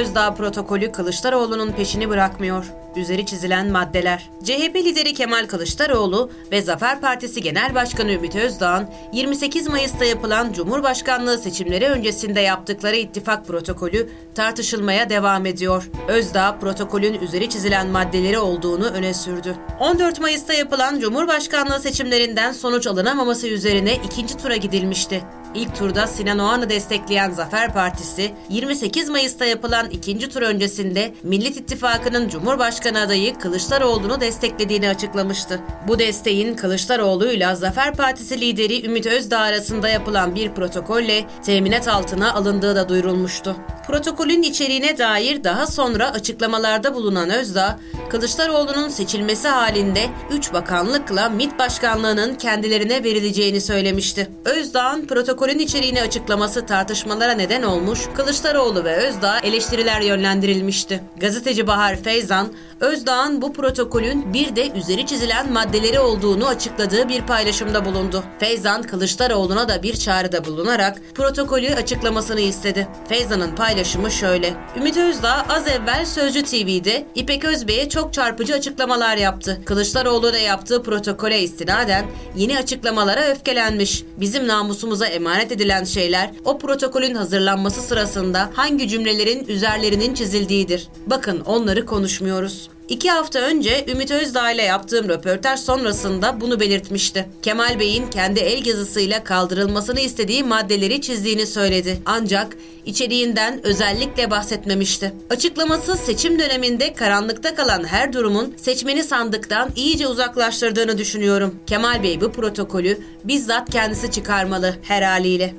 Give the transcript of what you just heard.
Özdağ protokolü Kılıçdaroğlu'nun peşini bırakmıyor. Üzeri çizilen maddeler. CHP lideri Kemal Kılıçdaroğlu ve Zafer Partisi Genel Başkanı Ümit Özdağ'ın 28 Mayıs'ta yapılan Cumhurbaşkanlığı seçimleri öncesinde yaptıkları ittifak protokolü tartışılmaya devam ediyor. Özdağ protokolün üzeri çizilen maddeleri olduğunu öne sürdü. 14 Mayıs'ta yapılan Cumhurbaşkanlığı seçimlerinden sonuç alınamaması üzerine ikinci tura gidilmişti. İlk turda Sinan Oğan'ı destekleyen Zafer Partisi, 28 Mayıs'ta yapılan ikinci tur öncesinde Millet İttifakı'nın Cumhurbaşkanı adayı Kılıçdaroğlu'nu desteklediğini açıklamıştı. Bu desteğin Kılıçdaroğlu'yla Zafer Partisi lideri Ümit Özdağ arasında yapılan bir protokolle teminat altına alındığı da duyurulmuştu. Protokolün içeriğine dair daha sonra açıklamalarda bulunan Özdağ, Kılıçdaroğlu'nun seçilmesi halinde 3 bakanlıkla MİT başkanlığının kendilerine verileceğini söylemişti. Özdağ'ın protokolün içeriğini açıklaması tartışmalara neden olmuş, Kılıçdaroğlu ve Özdağ eleştiriler yönlendirilmişti. Gazeteci Bahar Feyzan, Özdağ'ın bu protokolün bir de üzeri çizilen maddeleri olduğunu açıkladığı bir paylaşımda bulundu. Feyzan, Kılıçdaroğlu'na da bir çağrıda bulunarak protokolü açıklamasını istedi. Feyzan'ın paylaşımı şöyle. Ümit Özdağ az evvel Sözcü TV'de İpek Özbey'e çok çarpıcı açıklamalar yaptı. Kılıçdaroğlu da yaptığı protokole istinaden yeni açıklamalara öfkelenmiş. Bizim namusumuza emanet edilen şeyler o protokolün hazırlanması sırasında hangi cümlelerin üzerlerinin çizildiğidir. Bakın onları konuşmuyoruz. İki hafta önce Ümit Özdağ ile yaptığım röportaj sonrasında bunu belirtmişti. Kemal Bey'in kendi el yazısıyla kaldırılmasını istediği maddeleri çizdiğini söyledi. Ancak içeriğinden özellikle bahsetmemişti. Açıklaması seçim döneminde karanlıkta kalan her durumun seçmeni sandıktan iyice uzaklaştırdığını düşünüyorum. Kemal Bey bu protokolü bizzat kendisi çıkarmalı her haliyle.